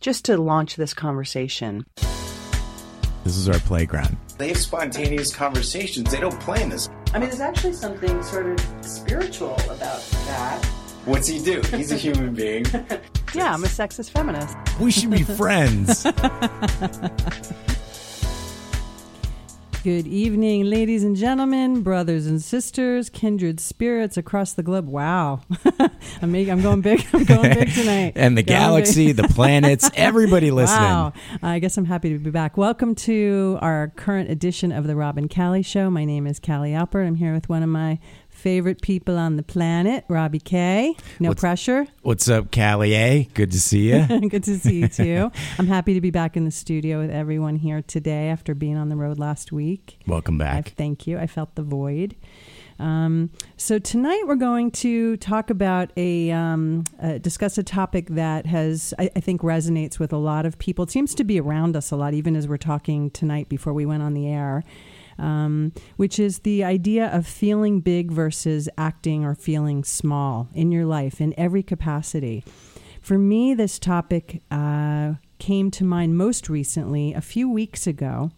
just to launch this conversation. This is our playground. They have spontaneous conversations. They don't plan this. I mean, there's actually something sort of spiritual about that. What's he do? He's a human being. Yeah, I'm a sexist feminist. We should be friends. Good evening, ladies and gentlemen, brothers and sisters, kindred spirits across the globe. Wow, I'm making, I'm going big. I'm going big tonight. and the Going galaxy, big. the planets, everybody listening. Wow, I guess I'm happy to be back. Welcome to our current edition of the Rob and Callie Show. My name is Callie Alpert. I'm here with one of my favorite people on the planet, Robbie K. No What's- pressure. What's up, Callie? A? Good to see you. Good to see you too. I'm happy to be back in the studio with everyone here today after being on the road last week. Welcome I back. thank you. I felt the void. Um, so tonight we're going to talk about a um, uh, discuss a topic that has I, I think resonates with a lot of people. It seems to be around us a lot, even as we're talking tonight before we went on the air. Um, which is the idea of feeling big versus acting or feeling small in your life in every capacity. For me, this topic uh, came to mind most recently a few weeks ago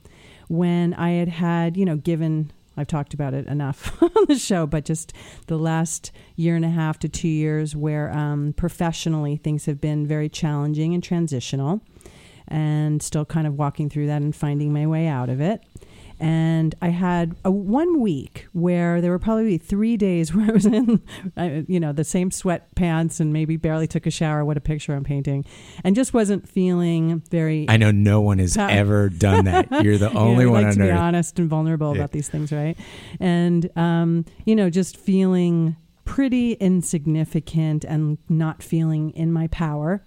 when I had had, you know, given, I've talked about it enough on the show, but just the last year and a half to two years where um, professionally things have been very challenging and transitional and still kind of walking through that and finding my way out of it. And I had a one week where there were probably three days where I was in, you know, the same sweatpants and maybe barely took a shower. What a picture I'm painting, and just wasn't feeling very. I know no one has Pa- ever done that. You're the you know, only one like to be earth. honest and vulnerable Yeah. about these things, right? And um, you know, just feeling pretty insignificant and not feeling in my power.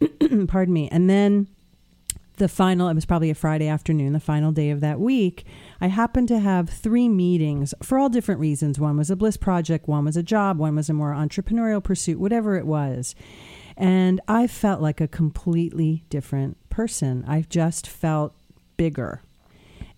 Pardon me. And then the final, it was probably a Friday afternoon, the final day of that week, I happened to have three meetings for all different reasons. One was a bliss project, one was a job, one was a more entrepreneurial pursuit, whatever it was. And I felt like a completely different person. I just felt bigger.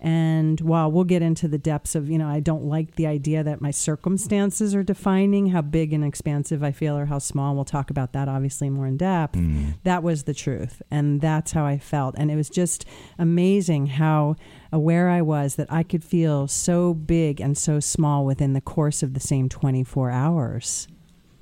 And while we'll get into the depths of, you know, I don't like the idea that my circumstances are defining how big and expansive I feel or how small. We'll talk about that obviously more in depth. Mm. That was the truth. And that's how I felt. And it was just amazing how aware I was that I could feel so big and so small within the course of the same 24 hours.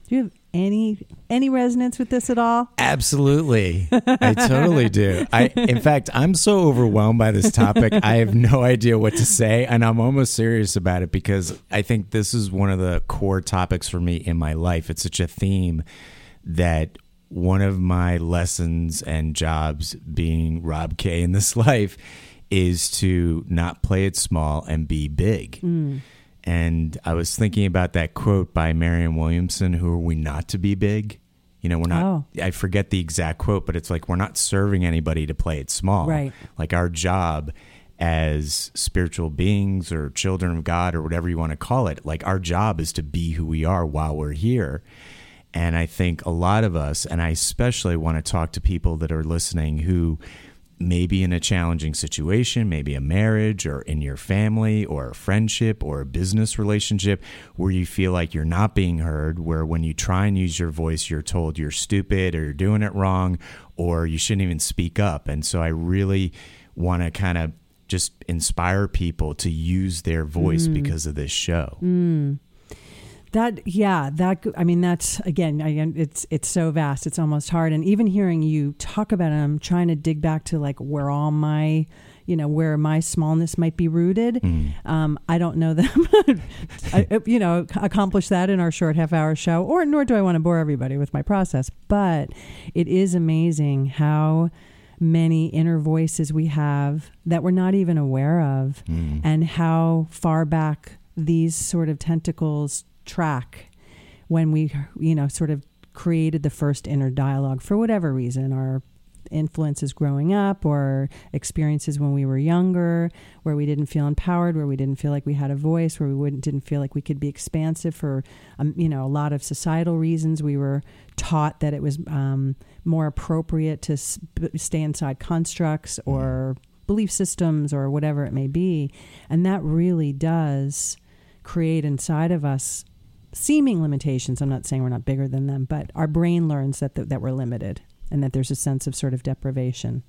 Do you have any any resonance with this at all? Absolutely. I totally do. I in fact, I'm so overwhelmed by this topic. I have no idea what to say and I'm almost serious about it because I think this is one of the core topics for me in my life. It's such a theme that one of my lessons and jobs being Rob K in this life is to not play it small and be big. Mm. And I was thinking about that quote by Marianne Williamson, who are we not to be big? You know, we're not, Oh. I forget the exact quote, but it's like, we're not serving anybody to play it small. Right. Like our job as spiritual beings or children of God or whatever you want to call it, like our job is to be who we are while we're here. And I think a lot of us, and I especially want to talk to people that are listening who maybe in a challenging situation, maybe a marriage or in your family or a friendship or a business relationship where you feel like you're not being heard, where when you try and use your voice, you're told you're stupid or you're doing it wrong or you shouldn't even speak up. And so I really want to kind of just inspire people to use their voice mm. because of this show. Mm. That yeah, that I mean that's again, again it's it's so vast, it's almost hard. And even hearing you talk about it, I'm trying to dig back to like where all my you know where my smallness might be rooted. Hmm. Um, I don't know that I, uh, you know accomplish that in our short half hour show, or nor do I want to bore everybody with my process. But it is amazing how many inner voices we have that we're not even aware of, hmm. and how far back these sort of tentacles track when we, you know, sort of created the first inner dialogue for whatever reason, our influences growing up or experiences when we were younger where we didn't feel empowered where we didn't feel like we had a voice where we wouldn't didn't feel like we could be expansive for um, you know a lot of societal reasons. We were taught that it was um, more appropriate to s- b- stay inside constructs or belief systems or whatever it may be. And that really does create inside of us seeming limitations i'm not saying we're not bigger than them but our brain learns that that we're limited and that there's a sense of sort of deprivation.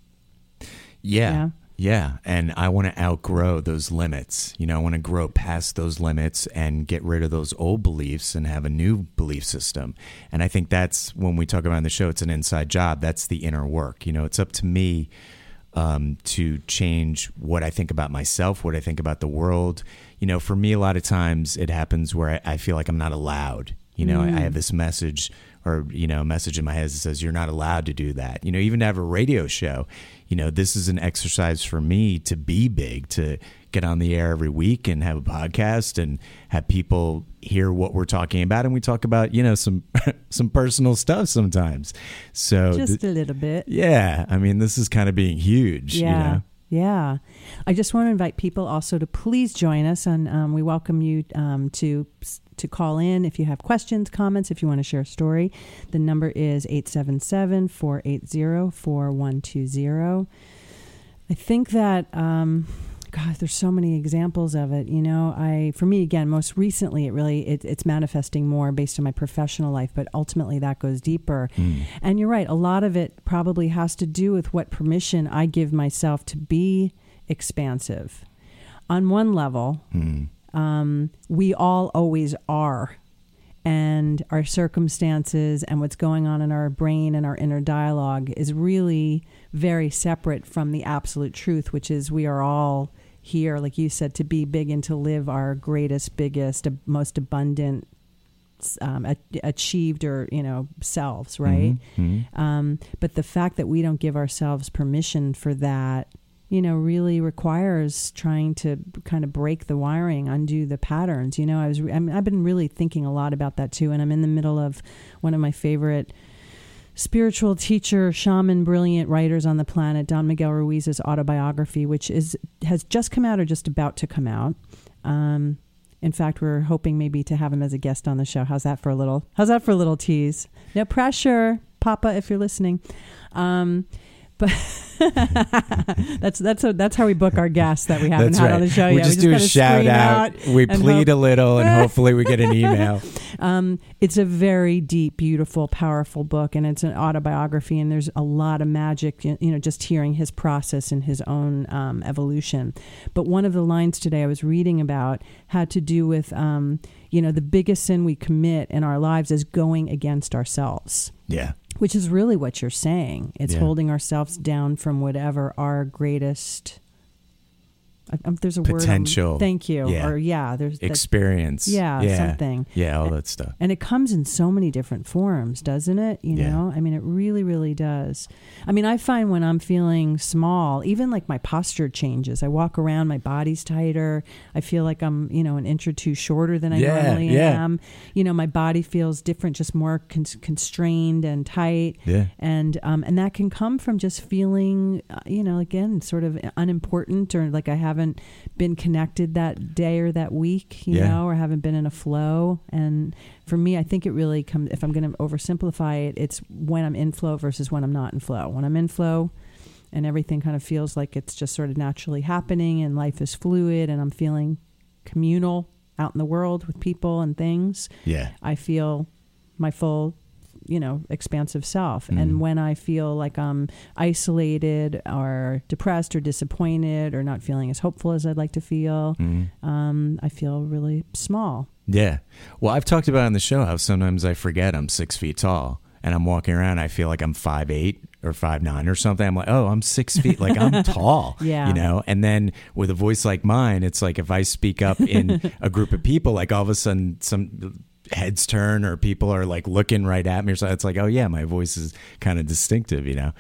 Yeah. Yeah. Yeah. And I want to outgrow those limits. You know, I want to grow past those limits and get rid of those old beliefs and have a new belief system. And I think that's when we talk about in the show, it's an inside job. That's the inner work. You know, it's up to me um, to change what I think about myself, what I think about the world. You know, for me, a lot of times it happens where I, I feel like I'm not allowed. You know, I, I have mm. this message or, you know, a message in my head that says, you're not allowed to do that. You know, even to have a radio show, you know, this is an exercise for me to be big, to get on the air every week and have a podcast and have people hear what we're talking about. And we talk about, you know, some, some personal stuff sometimes. So, Just th- a little bit. yeah, I mean, this is kind of being huge, Yeah. you know? Yeah. I just want to invite people also to please join us. And um, we welcome you um, to to call in if you have questions, comments, if you want to share a story. The number is 877 480 4120. I think that, um, God, there's so many examples of it. You know, I, for me, again, most recently, it really, it, it's manifesting more based on my professional life, but ultimately that goes deeper. And you're right. A lot of it probably has to do with what permission I give myself to be expansive. On one level, um, we all always are. And our circumstances and what's going on in our brain and our inner dialogue is really very separate from the absolute truth, which is we are all here, like you said, to be big and to live our greatest, biggest, most abundant, um, a- achieved or you know selves, right? Um, but the fact that we don't give ourselves permission for that, you know, really requires trying to kind of break the wiring, undo the patterns. You know, I was I mean, I've been really thinking a lot about that too, and I'm in the middle of one of my favorite spiritual teacher, shaman, brilliant writers on the planet, Don Miguel Ruiz's autobiography, which is has just come out or just about to come out. Um, in fact, we're hoping maybe to have him as a guest on the show. How's that for a little? How's that for a little tease? No pressure, Papa, if you're listening. Um, but that's that's a, that's how we book our guests that we haven't That's had right. on the show we yet. just we do a shout scream out. We plead hope- a little, and hopefully we get an email. um, it's a very deep, beautiful, powerful book, and it's an autobiography. And there's a lot of magic, you you know, just hearing his process and his own um, evolution. But one of the lines today I was reading about had to do with, um, you know, the biggest sin we commit in our lives is going against ourselves Yeah. Which is really what you're saying. It's Yeah. holding ourselves down from whatever our greatest. Um, there's a word. Potential. Thank you. Yeah. Or yeah, there's Experience. yeah, something. Yeah, all that stuff. and it comes in so many different forms, doesn't it? You Yeah. know, I mean, it really, really does. I mean, I find when I'm feeling small, even like my posture changes. I walk around, my body's tighter. I feel like I'm, you know, an inch or two shorter than I Yeah, normally yeah. am. You know, my body feels different, just more con- constrained and tight Yeah. and um, and that can come from just feeling uh, you know again sort of unimportant or like I haven't been connected that day or that week you Yeah. know or haven't been in a flow and for me I think it really comes if I'm going to oversimplify it it's when I'm in flow versus when I'm not in flow when I'm in flow and everything kind of feels like it's just sort of naturally happening and life is fluid and I'm feeling communal out in the world with people and things Yeah. I feel my full, you know, expansive self. Mm. And when I feel like I'm isolated or depressed or disappointed or not feeling as hopeful as I'd like to feel, Mm. um, I feel really small. Yeah. Well, I've talked about on the show how sometimes I forget I'm six feet tall and I'm walking around. I feel like I'm five eight or five nine or something. I'm like, oh, I'm six feet. Like I'm tall. Yeah. You know. And then with a voice like mine, it's like if I speak up in a group of people, like all of a sudden some heads turn or people are like looking right at me or something. It's like, oh yeah, my voice is kind of distinctive. You know.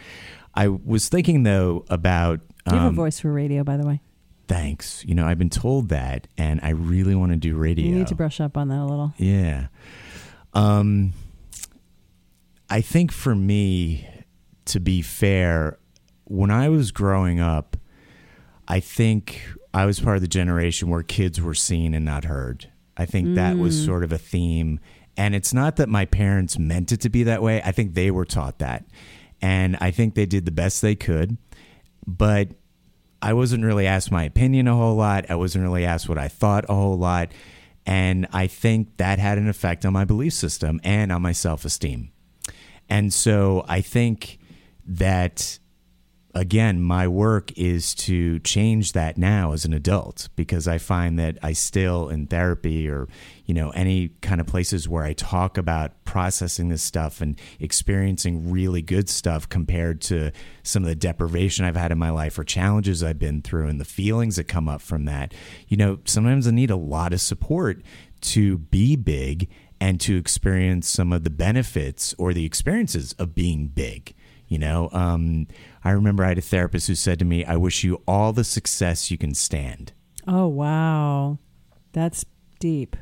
I was thinking though about. Do you have um, a voice for radio, by the way? Thanks. You know, I've been told that, and I really want to do radio. You need to brush up on that a little. Yeah. Um I think for me to be fair, when I was growing up, I think I was part of the generation where kids were seen and not heard. I think that was mm. sort of a theme. And it's not that my parents meant it to be that way. I think they were taught that. And I think they did the best they could. But I wasn't really asked my opinion a whole lot. I wasn't really asked what I thought a whole lot. And I think that had an effect on my belief system and on my self esteem. And so I think that again, my work is to change that now as an adult because I find that I still in therapy or, you know, any kind of places where I talk about processing this stuff and experiencing really good stuff compared to some of the deprivation I've had in my life or challenges I've been through and the feelings that come up from that. You know, sometimes I need a lot of support to be big and to experience some of the benefits or the experiences of being big. You know, um, I remember I had a therapist who said to me, I wish you all the success you can stand. Oh, wow. That's deep.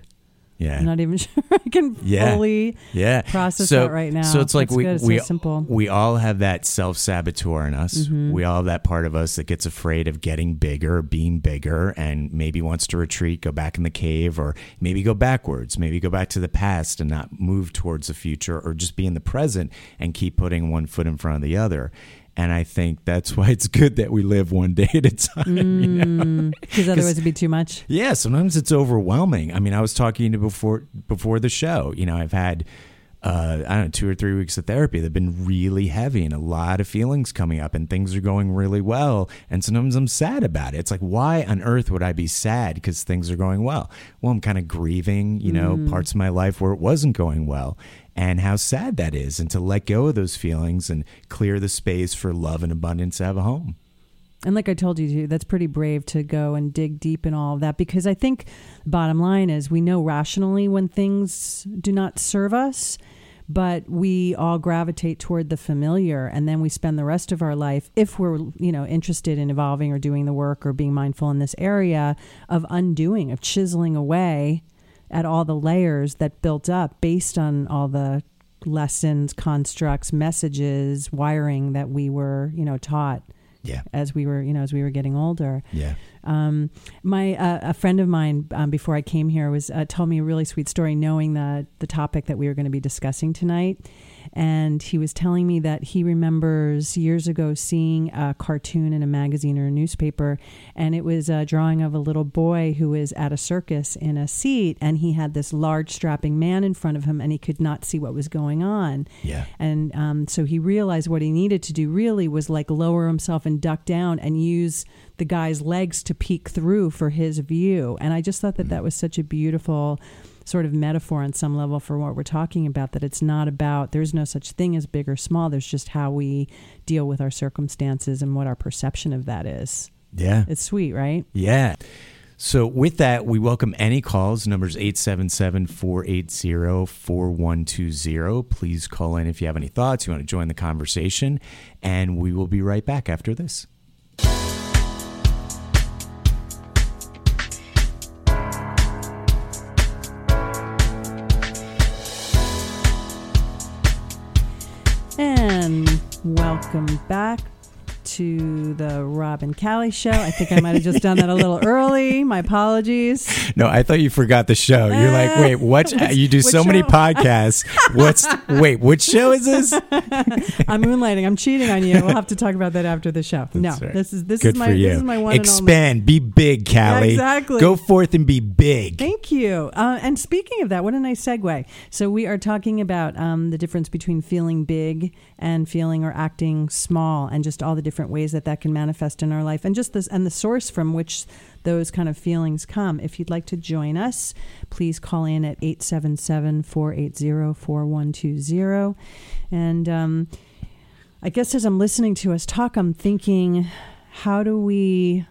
Yeah. I'm not even sure I can Yeah. fully yeah. process so, that right now. So it's like That's we. It's we so simple. we all have that self saboteur in us. Mm-hmm. We all have that part of us that gets afraid of getting bigger, being bigger, and maybe wants to retreat, go back in the cave, or maybe go backwards, maybe go back to the past and not move towards the future, or just be in the present and keep putting one foot in front of the other. And I think that's why it's good that we live one day at a time. you know? Mm, because otherwise it'd be too much. Yeah, sometimes it's overwhelming. I mean, I was talking to before before the show. You know, I've had uh, I don't know two or three weeks of therapy that've been really heavy and a lot of feelings coming up, and things are going really well. And sometimes I'm sad about it. It's like, why on earth would I be sad because things are going well? Well, I'm kind of grieving, you know, parts of my life where it wasn't going well. And how sad that is, and to let go of those feelings and clear the space for love and abundance to have a home. And like I told you, too, that's pretty brave to go and dig deep in all of that because I think bottom line is we know rationally when things do not serve us, but we all gravitate toward the familiar and then we spend the rest of our life if we're you know interested in evolving or doing the work or being mindful in this area of undoing of chiseling away at all the layers that built up based on all the lessons constructs messages wiring that we were you know taught Yeah, as we were, you know, as we were getting older. yeah. Um, my uh, a friend of mine um, before I came here was uh, told me a really sweet story, knowing the the topic that we were going to be discussing tonight, and he was telling me that he remembers years ago seeing a cartoon in a magazine or a newspaper, and it was a drawing of a little boy who was at a circus in a seat, and he had this large strapping man in front of him, and he could not see what was going on. Yeah. And um, so he realized what he needed to do really was like lower himself and duck down and use the guy's legs to peek through for his view. And I just thought that that was such a beautiful sort of metaphor on some level for what we're talking about that it's not about there's no such thing as big or small there's just how we deal with our circumstances and what our perception of that is Yeah. it's sweet right Yeah. So with that, we welcome any calls. Numbers 877-480-4120. Please call in if you have any thoughts, you want to join the conversation, and we will be right back after this. Welcome back to the Rob and Callie show. I think I might have just done that a little early. My apologies. No, I thought you forgot the show. You're like, wait, what? You do so many podcasts. What's wait? Which show is this? I'm moonlighting. I'm cheating on you. We'll have to talk about that after the show. no, right. this is this Good is my this is my one and only. Expand, be big, Callie. exactly. Go forth and be big. Thank you. Uh, and speaking of that, what a nice segue. So we are talking about um, the difference between feeling big and feeling or acting small, and just all the different ways that that can manifest in our life, and just this and the source from which those kind of feelings come. If you'd like to join us, please call in at 877-480-4120. And um, I guess as I'm listening to us talk, I'm thinking, how do we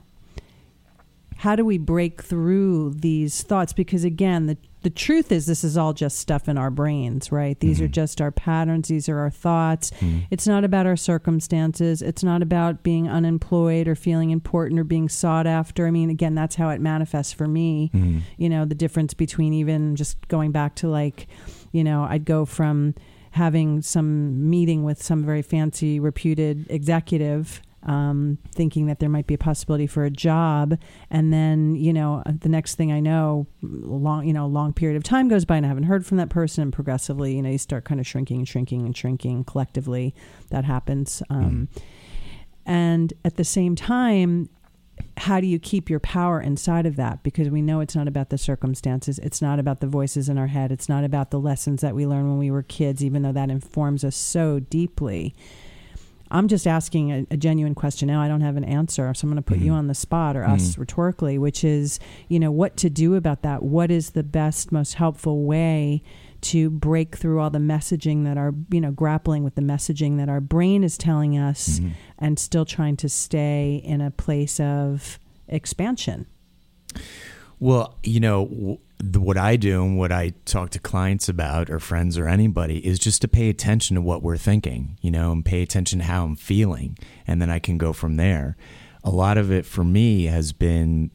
how do we break through these thoughts? Because again the the truth is this is all just stuff in our brains right? These are mm-hmm. just our patterns. These are our thoughts. Mm-hmm. It's not about our circumstances. It's not about being unemployed or feeling important or being sought after. I mean again that's how it manifests for me. Mm-hmm. You know the difference between even just going back to like you know i'd go from having some meeting with some very fancy reputed executive um, thinking that there might be a possibility for a job, and then you know the next thing I know, long you know a long period of time goes by and I haven't heard from that person, and progressively you know you start kind of shrinking and shrinking and shrinking collectively. That happens, um, and at the same time. How do you keep your power inside of that? Because we know it's not about the circumstances. It's not about the voices in our head. It's not about the lessons that we learned when we were kids, even though that informs us so deeply. I'm just asking a, a genuine question now. I don't have an answer, so I'm going to put you mm-hmm. on the spot or mm-hmm. us rhetorically, which is, you know, what to do about that. What is the best, most helpful way to break through all the messaging that our, you know, grappling with the messaging that our brain is telling us, mm-hmm. and still trying to stay in a place of expansion. Well, you know, the, what I do and what I talk to clients about or friends or anybody is just to pay attention to what we're thinking, you know, and pay attention to how I'm feeling. And then I can go from there. A lot of it for me has been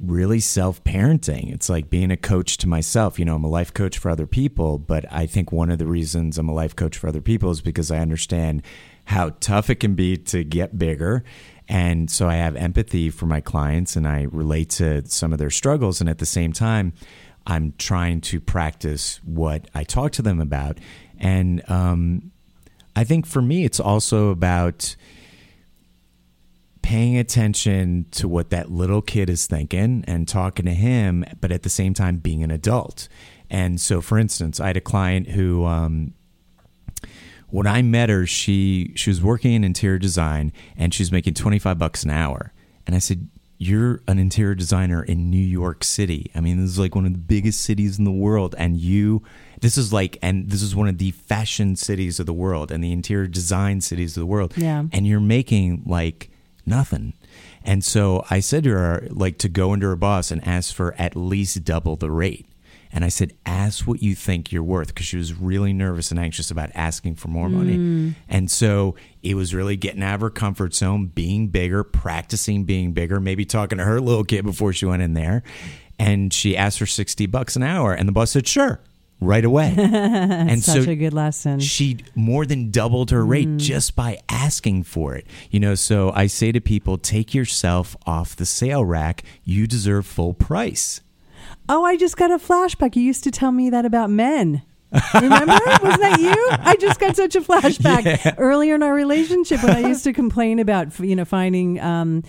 really self parenting. It's like being a coach to myself. You know, I'm a life coach for other people, but I think one of the reasons I'm a life coach for other people is because I understand how tough it can be to get bigger. And so I have empathy for my clients and I relate to some of their struggles. And at the same time, I'm trying to practice what I talk to them about. And um, I think for me, it's also about paying attention to what that little kid is thinking and talking to him, but at the same time being an adult. And so, for instance, I had a client who, um, when I met her, she she was working in interior design and she was making twenty five bucks an hour. And I said, "You're an interior designer in New York City. I mean, this is like one of the biggest cities in the world, and you." This is like, and this is one of the fashion cities of the world and the interior design cities of the world. Yeah. And you're making like nothing. And so I said to her, like, to go into her boss and ask for at least double the rate. And I said, ask what you think you're worth because she was really nervous and anxious about asking for more money. Mm. And so it was really getting out of her comfort zone, being bigger, practicing being bigger, maybe talking to her little kid before she went in there. And she asked for 60 bucks an hour. And the boss said, sure, right away. and Such so a good lesson. she more than doubled her rate mm. just by asking for it. You know, so I say to people, take yourself off the sale rack. You deserve full price. Oh, I just got a flashback. You used to tell me that about men. Remember? Wasn't that you? I just got such a flashback earlier in our relationship when I used to complain about, you know, finding, um,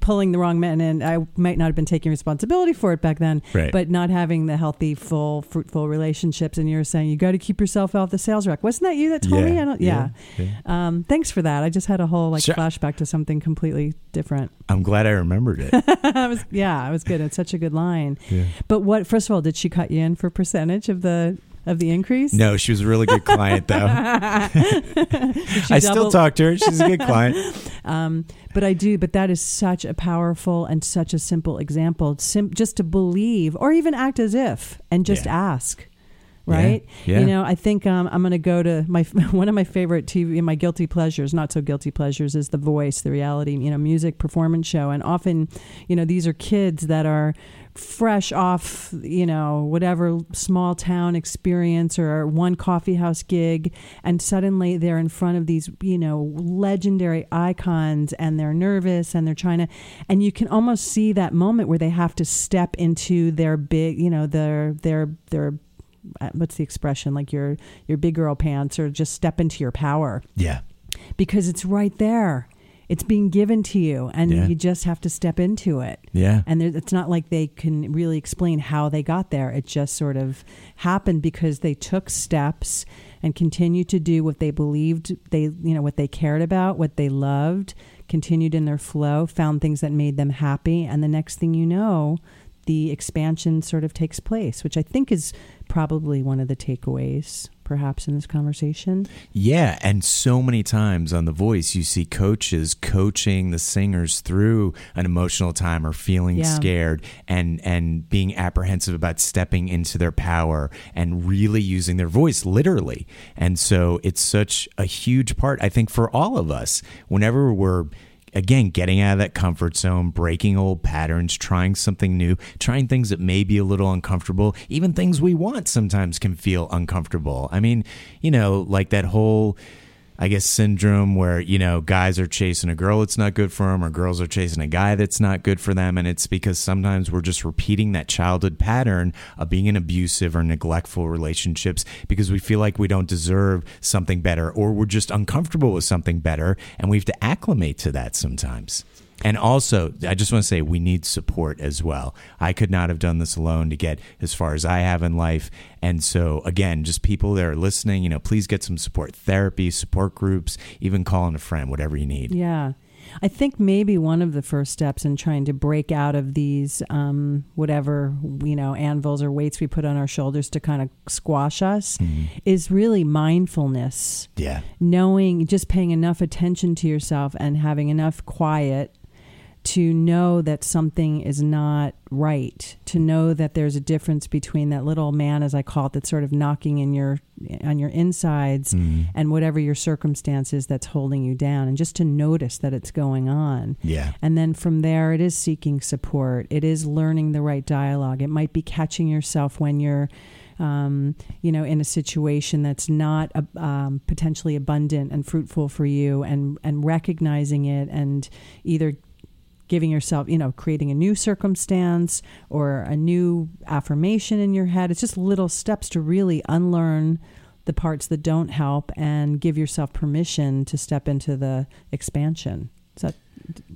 pulling the wrong men. And I might not have been taking responsibility for it back then, Right. but not having the healthy, full, fruitful relationships. And you were saying, you got to keep yourself off the sales rack. Wasn't that you that told me? Yeah, I don't, yeah. yeah, Um, thanks for that. I just had a whole like Sure. flashback to something completely different. I'm glad I remembered it. I was, yeah, it was good. It's such a good line. Yeah. But what? First of all, did she cut you in for percentage of the of the increase? No, she was a really good client, though. I still talk to her. She's a good client. Um, but I do. But that is such a powerful and such a simple example. Sim- just to believe, or even act as if, and just Yeah. ask. Right, Yeah. you know. I think um, I'm going to go to my one of my favorite TV, my guilty pleasures, not so guilty pleasures, is The Voice, the reality, you know, music performance show. And often, you know, these are kids that are fresh off, you know, whatever small town experience or one coffee house gig, and suddenly they're in front of these, you know, legendary icons and they're nervous and they're trying to, and you can almost see that moment where they have to step into their big, you know, their, their, their, Uh, what's the expression like your your big girl pants or just step into your power Yeah. because it's right there it's being given to you and Yeah. you just have to step into it Yeah. and there, it's not like they can really explain how they got there it just sort of happened because they took steps and continued to do what they believed they you know what they cared about what they loved continued in their flow found things that made them happy and the next thing you know the expansion sort of takes place which i think is probably one of the takeaways perhaps in this conversation Yeah, and so many times on The Voice, you see coaches coaching the singers through an emotional time or feeling Yeah. scared and and being apprehensive about stepping into their power and really using their voice literally. And so it's such a huge part, I think, for all of us. Whenever we're again getting out of that comfort zone breaking old patterns trying something new trying things that may be a little uncomfortable. Even things we want sometimes can feel uncomfortable. I mean you know like that whole I guess syndrome where you know guys are chasing a girl that's not good for them, or girls are chasing a guy that's not good for them, and it's because sometimes we're just repeating that childhood pattern of being in abusive or neglectful relationships because we feel like we don't deserve something better, or we're just uncomfortable with something better, and we have to acclimate to that sometimes. And also, I just want to say we need support as well. I could not have done this alone to get as far as I have in life. And so, again, just people that are listening, you know, please get some support therapy, support groups, even calling a friend, whatever you need. Yeah. I think maybe one of the first steps in trying to break out of these, um, whatever, you know, anvils or weights we put on our shoulders to kind of squash us is really mindfulness. Yeah. Knowing, just paying enough attention to yourself and having enough quiet to know that something is not right to know that there's a difference between that little man as i call it that's sort of knocking in your on your insides and whatever your circumstances that's holding you down and just to notice that it's going on. Yeah. and then from there it is seeking support. It is learning the right dialogue. It might be catching yourself when you're um, you know in a situation that's not uh, um, potentially abundant and fruitful for you and and recognizing it and either giving yourself, you know, creating a new circumstance or a new affirmation in your head. It's just little steps to really unlearn the parts that don't help and give yourself permission to step into the expansion. Is that,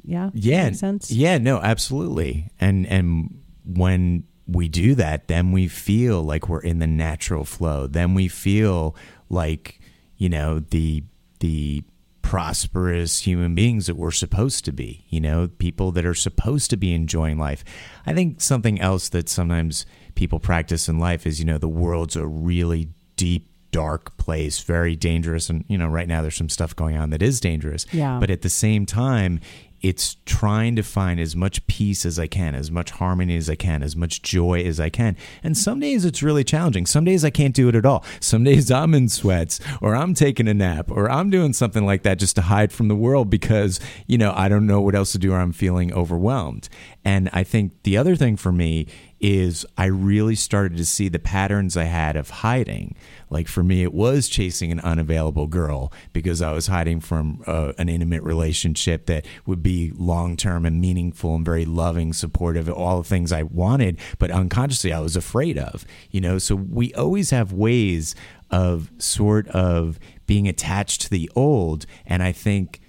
yeah? yeah Make sense? yeah no absolutely and and when we do that then we feel like we're in the natural flow then we feel like you know the the prosperous human beings that we're supposed to be you know people that are supposed to be enjoying life i think something else that sometimes people practice in life is you know the world's a really deep dark place very dangerous and you know right now there's some stuff going on that is dangerous Yeah. but at the same time it's trying to find as much peace as I can, as much harmony as I can, as much joy as I can. And some days it's really challenging. Some days I can't do it at all. Some days I'm in sweats or I'm taking a nap or I'm doing something like that just to hide from the world because, you know, I don't know what else to do or I'm feeling overwhelmed. And I think the other thing for me is I really started to see the patterns I had of hiding. Like for me, it was chasing an unavailable girl because I was hiding from uh, an intimate relationship that would be long term and meaningful and very loving, supportive, all the things I wanted, but unconsciously I was afraid of. You know, so we always have ways of sort of being attached to the old. And I think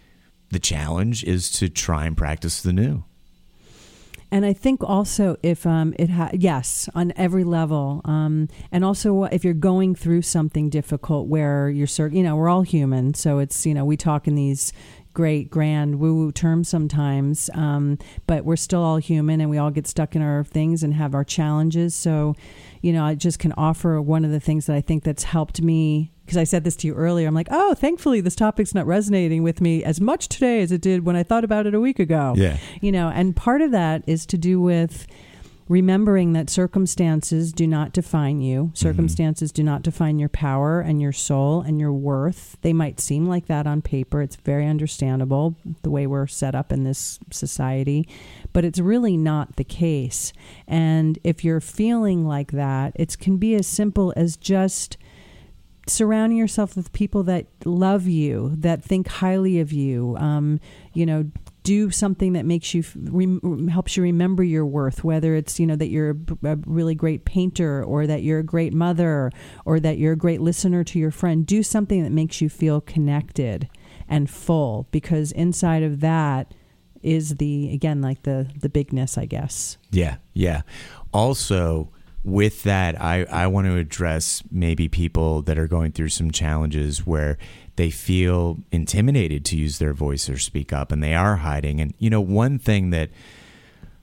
the challenge is to try and practice the new. And I think also if um, it ha- yes on every level, um, and also if you're going through something difficult where you're cert- you know we're all human, so it's you know we talk in these great grand woo woo terms sometimes, um, but we're still all human and we all get stuck in our things and have our challenges. So you know I just can offer one of the things that I think that's helped me because I said this to you earlier. I'm like, oh, thankfully this topic's not resonating with me as much today as it did when I thought about it a week ago. Yeah. you know and part of that is to do with remembering that circumstances do not define you. Mm-hmm. Circumstances do not define your power and your soul and your worth. They might seem like that on paper. It's very understandable the way we're set up in this society but it's really not the case. And if you're feeling like that it can be as simple as just surrounding yourself with people that love you, that think highly of you. Um, you know, do something that makes you rem- helps you remember your worth. Whether it's you know that you're a, a really great painter, or that you're a great mother, or that you're a great listener to your friend. Do something that makes you feel connected and full, because inside of that is the again like the the bigness, I guess. Yeah, yeah. Also, with that, I, I want to address maybe people that are going through some challenges where they feel intimidated to use their voice or speak up and they are hiding. And, you know, one thing that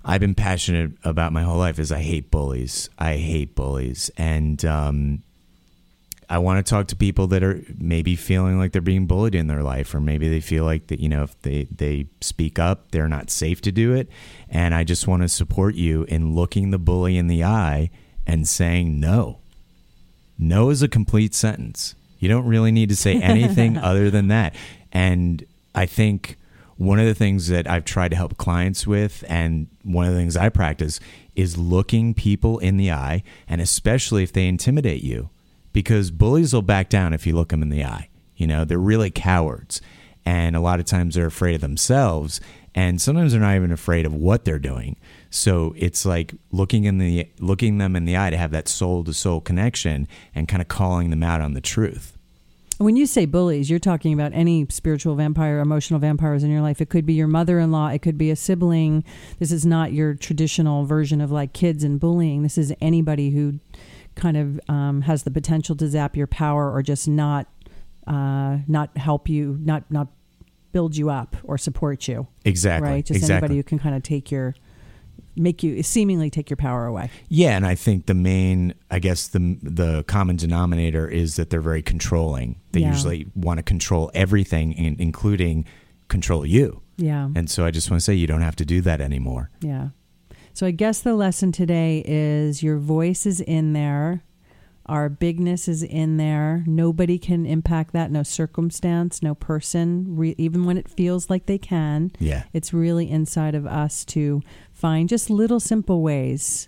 I've been passionate about my whole life is I hate bullies. I hate bullies. And, um, I want to talk to people that are maybe feeling like they're being bullied in their life, or maybe they feel like that, you know, if they, they speak up, they're not safe to do it. And I just want to support you in looking the bully in the eye and saying no. No is a complete sentence. You don't really need to say anything other than that. And I think one of the things that I've tried to help clients with, and one of the things I practice, is looking people in the eye, and especially if they intimidate you, because bullies will back down if you look them in the eye. You know, they're really cowards, and a lot of times they're afraid of themselves, and sometimes they're not even afraid of what they're doing. So it's like looking in the looking them in the eye to have that soul to soul connection and kind of calling them out on the truth. When you say bullies, you're talking about any spiritual vampire, emotional vampires in your life. It could be your mother in law, it could be a sibling. This is not your traditional version of like kids and bullying. This is anybody who kind of um, has the potential to zap your power or just not uh, not help you, not not build you up or support you. Exactly. Right? Just exactly. anybody who can kind of take your make you seemingly take your power away. Yeah, and I think the main, I guess the the common denominator is that they're very controlling. They Yeah. usually want to control everything, in, including control you. Yeah. And so I just want to say you don't have to do that anymore. Yeah. So I guess the lesson today is your voice is in there. Our bigness is in there. Nobody can impact that. No circumstance, no person, re- even when it feels like they can. Yeah. It's really inside of us to find just little simple ways,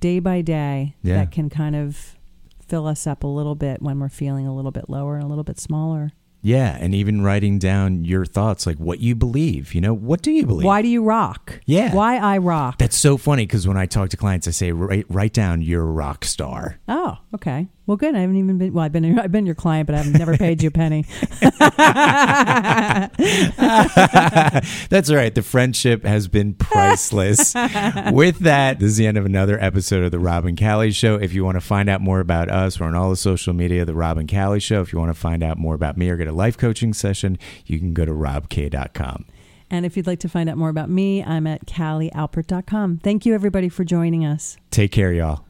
day by day, Yeah. that can kind of fill us up a little bit when we're feeling a little bit lower and a little bit smaller. Yeah, and even writing down your thoughts, like what you believe. You know, what do you believe? Why do you rock? Yeah. Why I rock? That's so funny because when I talk to clients, I say, write, write down you're a rock star. Oh, okay. Well, good. I haven't even been. Well, I've been. I've been your client, but I've never paid you a penny. That's all right. The friendship has been priceless. With that, this is the end of another episode of the Rob and Callie Show. If you want to find out more about us, we're on all the social media, the Rob and Callie Show. If you want to find out more about me or get a life coaching session, you can go to robk.com. and if you'd like to find out more about me, I'm at CallieAlpert.com. Thank you, everybody, for joining us. Take care, y'all.